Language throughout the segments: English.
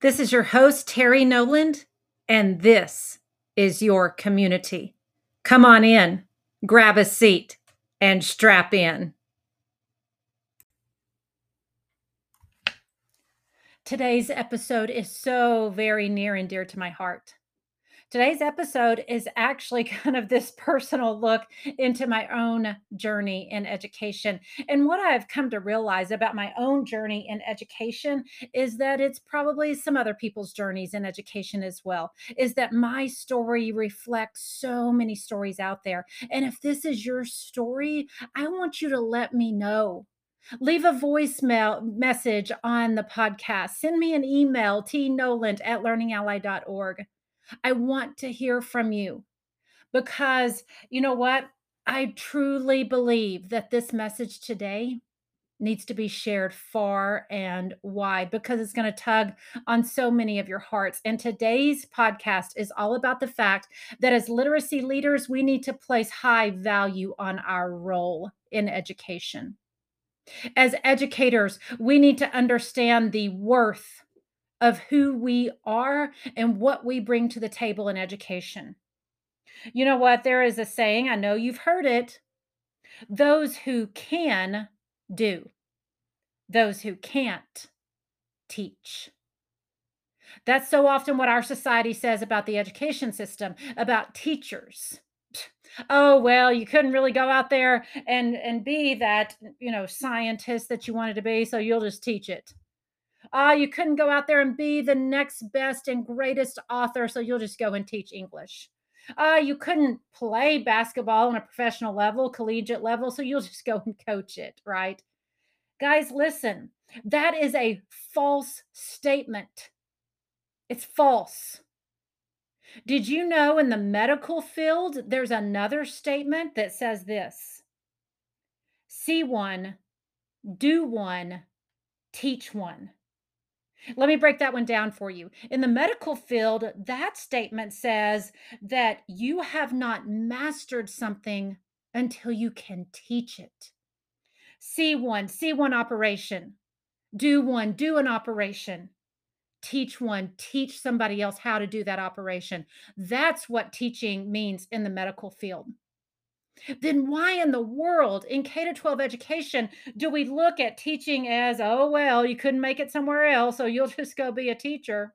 This is your host, Terrie Noland, and this is your community. Come on in, grab a seat, and strap in. Today's episode is so very near and dear to my heart. Today's episode is actually kind of this personal look into my own journey in education. And what I've come to realize about my own journey in education is that it's probably some other people's journeys in education as well. Is that my story reflects so many stories out there. And if this is your story, I want you to let me know leave a voicemail message on the podcast send me an email t noland at learningally.org I want to hear from you because you know what? I truly believe that this message today needs to be shared far and wide because it's going to tug on so many of your hearts. And today's podcast is all about the fact that as literacy leaders, we need to place high value on our role in education. As educators, we need to understand the worth of who we are and what we bring to the table in education. You know what? There is a saying, I know you've heard it those who can do, those who can't teach. That's so often what our society says about the education system, about teachers. Oh, well, you couldn't really go out there and and be that, you know, scientist that you wanted to be, so you'll just teach it. Ah, you couldn't go out there and be the next best and greatest author, so you'll just go and teach English. Ah, you couldn't play basketball on a professional level, collegiate level, so you'll just go and coach it, right? Guys, listen, that is a false statement. It's false. Did you know in the medical field, there's another statement that says this see one, do one, teach one. Let me break that one down for you. In the medical field, that statement says that you have not mastered something until you can teach it. See one, see one operation, do one, do an operation, teach one, teach somebody else how to do that operation. That's what teaching means in the medical field then why in the world in K to 12 education do we look at teaching as, oh, well, you couldn't make it somewhere else, so you'll just go be a teacher?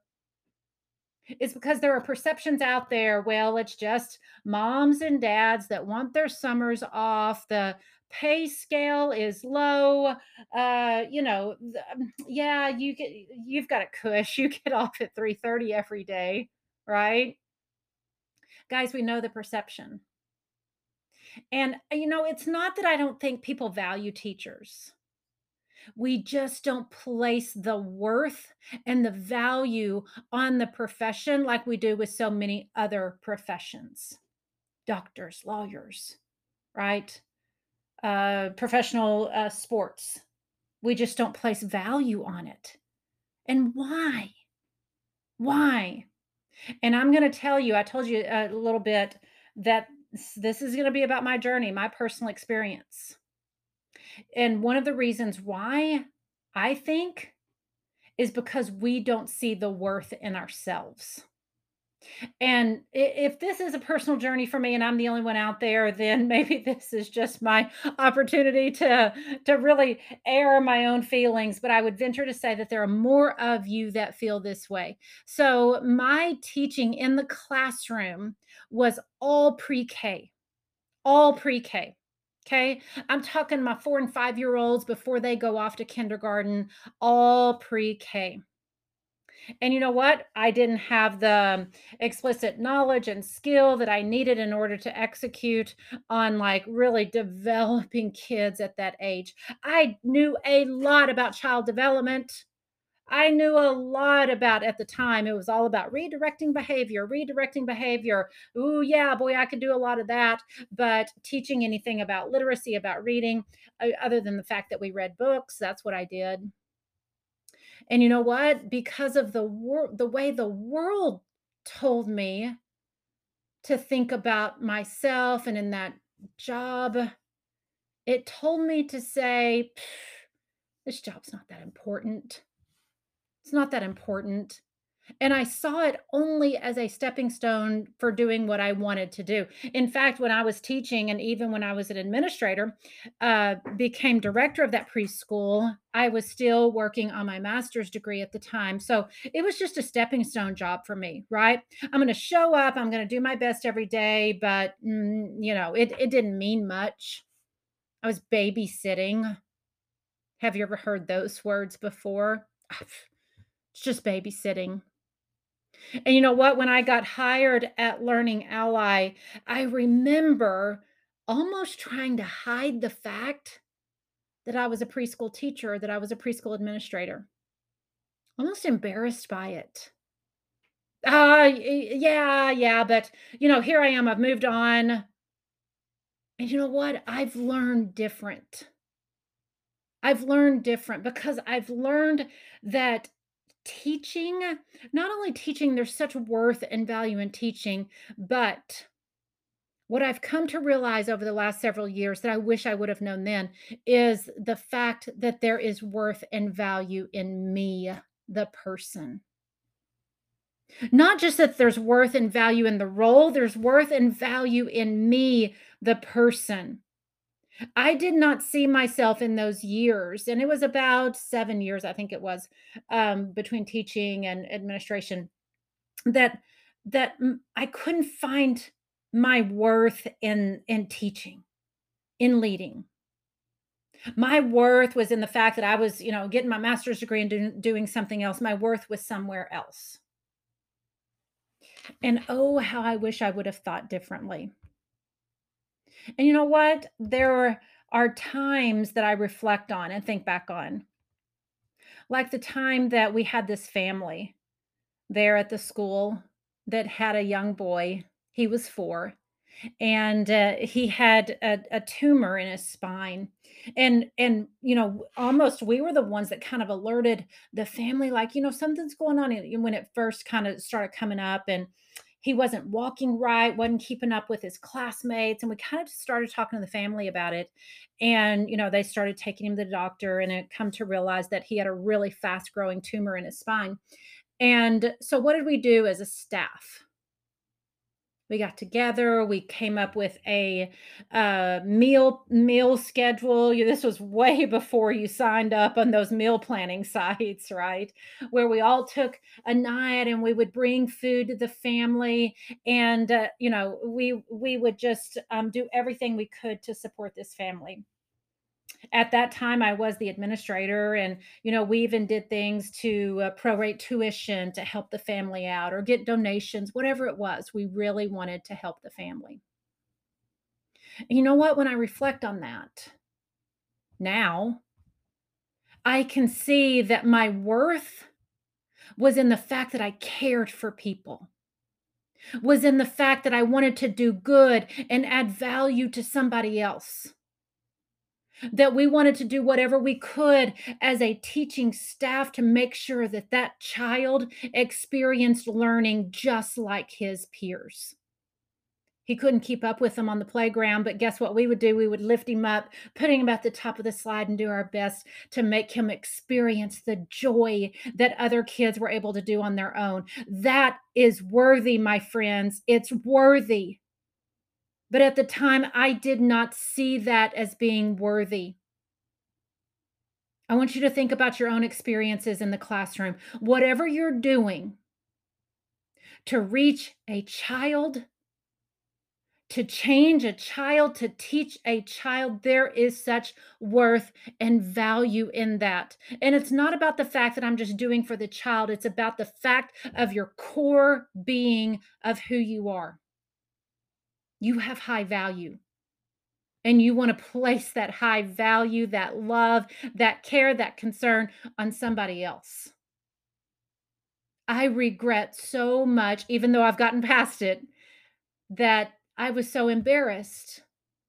It's because there are perceptions out there. Well, it's just moms and dads that want their summers off. The pay scale is low. Uh, you know, um, yeah, you get you've got a cush. You get off at 3:30 every day, right? Guys, we know the perception. And, uh, you know, it's not that I don't think people value teachers. We just don't place the worth and the value on the profession like we do with so many other professions doctors, lawyers, right? Uh, professional uh, sports. We just don't place value on it. And why? Why? And I'm going to tell you, I told you a little bit that this is going to be about my journey, my personal experience. And one of the reasons why I think is because we don't see the worth in ourselves. And if this is a personal journey for me and I'm the only one out there, then maybe this is just my opportunity to to really air my own feelings, but I would venture to say that there are more of you that feel this way. So, my teaching in the classroom was all pre-K. All pre-K. Okay. I'm talking my 4 and 5 year olds before they go off to kindergarten, all pre-K. And you know what? I didn't have the explicit knowledge and skill that I needed in order to execute on like really developing kids at that age. I knew a lot about child development. I knew a lot about at the time. It was all about redirecting behavior, redirecting behavior. Ooh, yeah, boy, I could do a lot of that. But teaching anything about literacy, about reading, other than the fact that we read books, that's what I did. And you know what? Because of the wor- the way the world told me to think about myself and in that job, it told me to say, this job's not that important. It's not that important. And I saw it only as a stepping stone for doing what I wanted to do. In fact, when I was teaching and even when I was an administrator, uh, became director of that preschool, I was still working on my master's degree at the time. So it was just a stepping stone job for me, right? I'm going to show up, I'm going to do my best every day, but mm, you know, it, it didn't mean much. I was babysitting. Have you ever heard those words before? It's just babysitting. And you know what? When I got hired at Learning Ally, I remember almost trying to hide the fact that I was a preschool teacher, that I was a preschool administrator. Almost embarrassed by it. Uh, yeah, yeah, but you know, here I am. I've moved on. And you know what? I've learned different. I've learned different because I've learned that teaching, not only teaching, there's such worth and value in teaching, but what I've come to realize over the last several years that I wish I would have known then is the fact that there is worth and value in me, the person. Not just that there's worth and value in the role, there's worth and value in me, the person. I did not see myself in those years, and it was about 7 years, I think it was, um, between teaching and administration that that I couldn't find my worth in in teaching, in leading. My worth was in the fact that I was, you know, getting my master's degree and doing doing something else. My worth was somewhere else. And oh, how I wish I would have thought differently. And you know what? There are times that I reflect on and think back on, like the time that we had this family there at the school that had a young boy. He was 4 and uh, he had a, a tumor in his spine and and you know almost we were the ones that kind of alerted the family like you know something's going on and when it first kind of started coming up and he wasn't walking right wasn't keeping up with his classmates and we kind of just started talking to the family about it. And you know they started taking him to the doctor and it come to realize that he had a really fast growing tumor in his spine. And so what did we do as a staff we got together, we came up with a, uh, meal meal schedule. This was way before you signed up on those meal planning sites, right? Where we all took a night and we would bring food to the family and, uh, you know, we we would just, um, do everything we could to support this family at that time i was the administrator and you know we even did things to uh, prorate tuition to help the family out or get donations whatever it was we really wanted to help the family. And you know what? When i reflect on that now i can see that my worth was in the fact that i cared for people was in the fact that i wanted to do good and add value to somebody else that we wanted to do whatever we could as a teaching staff to make sure that that child experienced learning just like his peers. He couldn't keep up with them on the playground, but guess what we would do? We would lift him up, putting him at the top of the slide, and do our best to make him experience the joy that other kids were able to do on their own. That is worthy, my friends. It's worthy. But at the time, I did not see that as being worthy. I want you to think about your own experiences in the classroom. Whatever you're doing to reach a child, to change a child, to teach a child, there is such worth and value in that. And it's not about the fact that I'm just doing for the child, it's about the fact of your core being of who you are. You have high value. And you want to place that high value, that love, that care, that concern on somebody else. I regret so much, even though I've gotten past it, that I was so embarrassed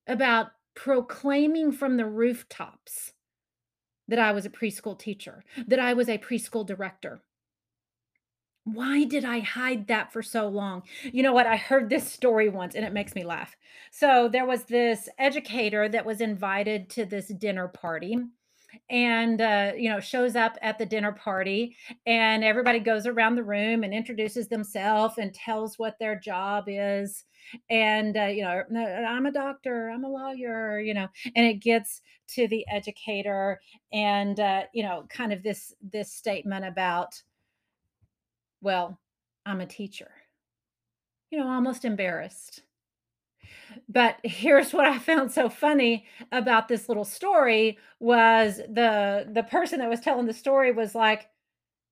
about proclaiming from the rooftops that I was a preschool teacher, that I was a preschool director. Why did I hide that for so long? You know what? I heard this story once and it makes me laugh. So there was this educator that was invited to this dinner party and, uh, you know, shows up at the dinner party, and everybody goes around the room and introduces themselves and tells what their job is. And, uh, you know, I'm a doctor, I'm a lawyer," you know, and it gets to the educator and, uh, you know, kind of this this statement about, "Well, I'm a teacher." You know, almost embarrassed. But here's what I found so funny about this little story was the the person that was telling the story was like,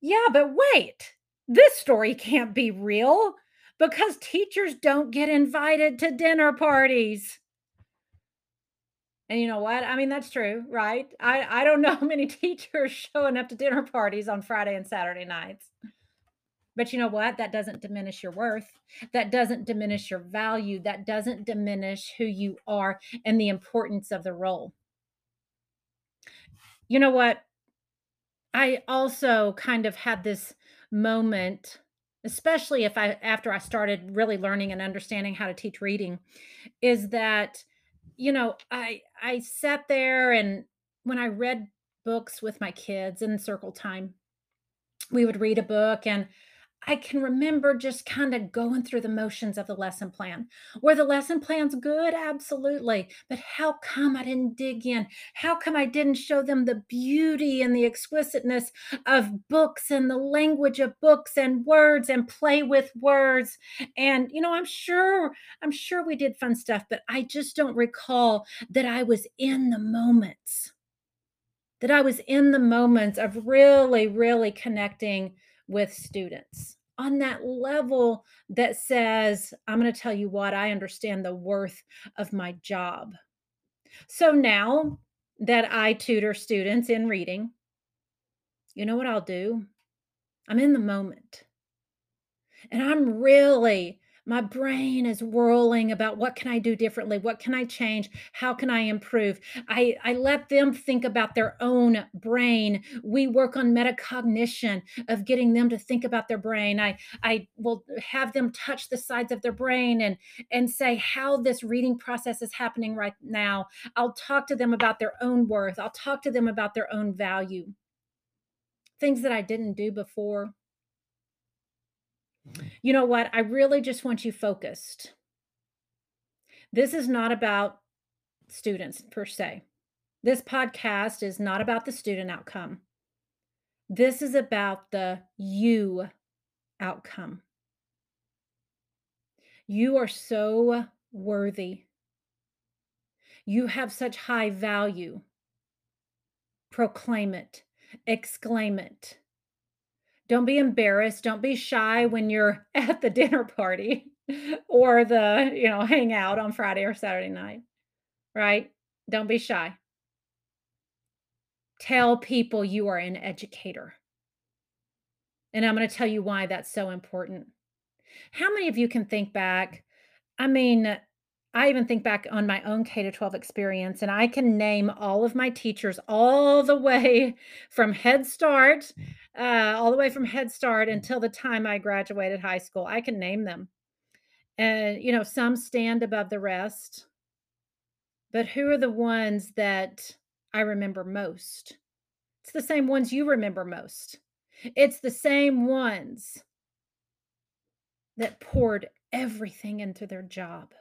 "Yeah, but wait, this story can't be real because teachers don't get invited to dinner parties." And you know what? I mean, that's true, right? I I don't know many teachers showing up to dinner parties on Friday and Saturday nights. But you know what? That doesn't diminish your worth. That doesn't diminish your value. That doesn't diminish who you are and the importance of the role. You know what? I also kind of had this moment, especially if I after I started really learning and understanding how to teach reading, is that, you know, I I sat there and when I read books with my kids in circle time, we would read a book and I can remember just kinda going through the motions of the lesson plan. Were the lesson plans good? Absolutely, but how come I didn't dig in? How come I didn't show them the beauty and the exquisiteness of books and the language of books and words and play with words? And, you know, I'm sure I'm sure we did fun stuff, but I just don't recall that I was in the moments. That I was in the moments of really, really connecting with students on that level that says, "I'm gonna tell you what, I understand the worth of my job." So now that I tutor students in reading, you know what I'll do? I'm in the moment. And I'm really my brain is whirling about what can I do differently? What can I change? How can I improve? I, I let them think about their own brain. We work on metacognition of getting them to think about their brain. I, I will have them touch the sides of their brain and, and say how this reading process is happening right now. I'll talk to them about their own worth. I'll talk to them about their own value. Things that I didn't do before you know what? I really just want you focused. This is not about students per se. This podcast is not about the student outcome. This is about the you outcome. You are so worthy. You have such high value. Proclaim it, exclaim it. Don't be embarrassed, don't be shy when you're at the dinner party or the, you know, hangout on Friday or Saturday night, right? Don't be shy. Tell people you are an educator. And I'm gonna tell you why that's so important. How many of you can think back? I mean, I even think back on my own K to 12 experience, and I can name all of my teachers all the way from Head Start, uh, all the way from Head Start until the time I graduated high school. I can name them. And, you know, some stand above the rest, but who are the ones that I remember most? It's the same ones you remember most. It's the same ones that poured everything into their job.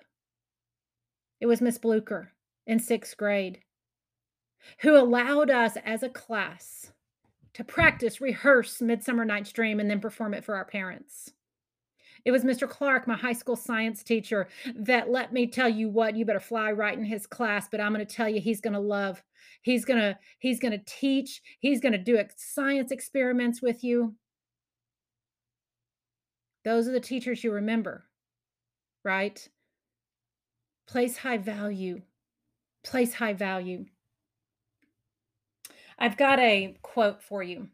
It was Miss Blucher in 6th grade who allowed us as a class to practice, rehearse Midsummer Night's Dream, and then perform it for our parents. It was Mr. Clark, my high school science teacher, that let me tell you what, you better fly right in his class, but I'm going to tell you he's going to love. He's going to he's going to teach, he's going to do science experiments with you. Those are the teachers you remember, right? Place high value. Place high value. I've got a quote for you,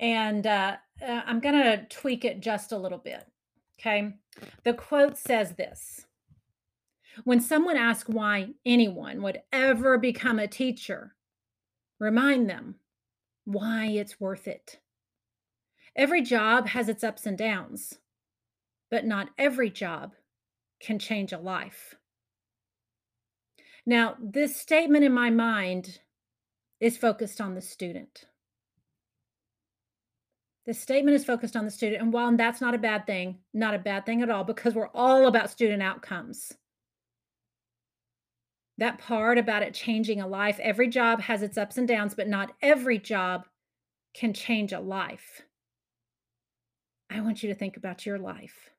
and uh, uh, I'm going to tweak it just a little bit. Okay. The quote says this When someone asks why anyone would ever become a teacher, remind them why it's worth it. Every job has its ups and downs, but not every job can change a life. Now, this statement in my mind is focused on the student. The statement is focused on the student. And while that's not a bad thing, not a bad thing at all, because we're all about student outcomes. That part about it changing a life, every job has its ups and downs, but not every job can change a life. I want you to think about your life.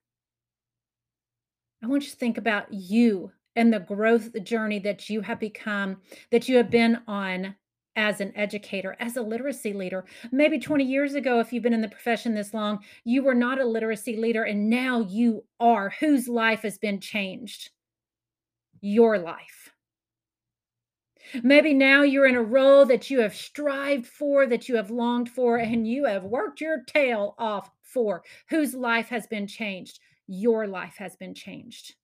I want you to think about you and the growth journey that you have become, that you have been on as an educator, as a literacy leader. Maybe 20 years ago, if you've been in the profession this long, you were not a literacy leader, and now you are. Whose life has been changed? Your life. Maybe now you're in a role that you have strived for, that you have longed for, and you have worked your tail off for. Whose life has been changed? Your life has been changed.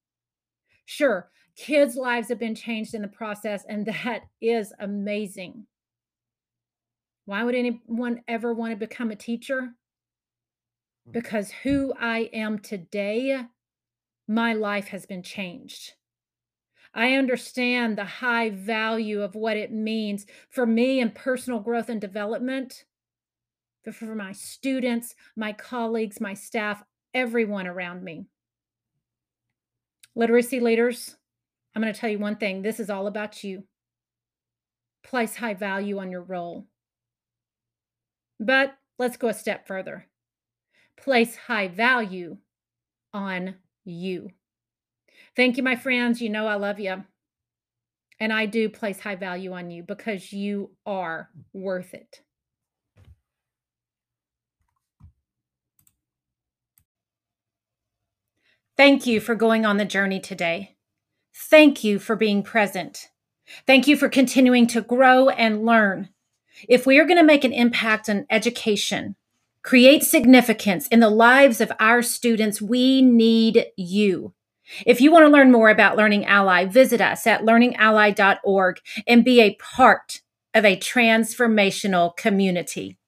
Sure, kids' lives have been changed in the process, and that is amazing. Why would anyone ever want to become a teacher? Mm. Because who I am today, my life has been changed. I understand the high value of what it means for me in personal growth and development, but for my students, my colleagues, my staff, everyone around me. Literacy leaders, I'm going to tell you one thing this is all about you. Place high value on your role. But let's go a step further. Place high value on you. Thank you, my friends. You know I love you. And I do place high value on you because you are worth it. Thank you for going on the journey today. Thank you for being present. Thank you for continuing to grow and learn. If we are going to make an impact on education, create significance in the lives of our students, we need you. If you want to learn more about Learning Ally, visit us at learningally.org and be a part of a transformational community.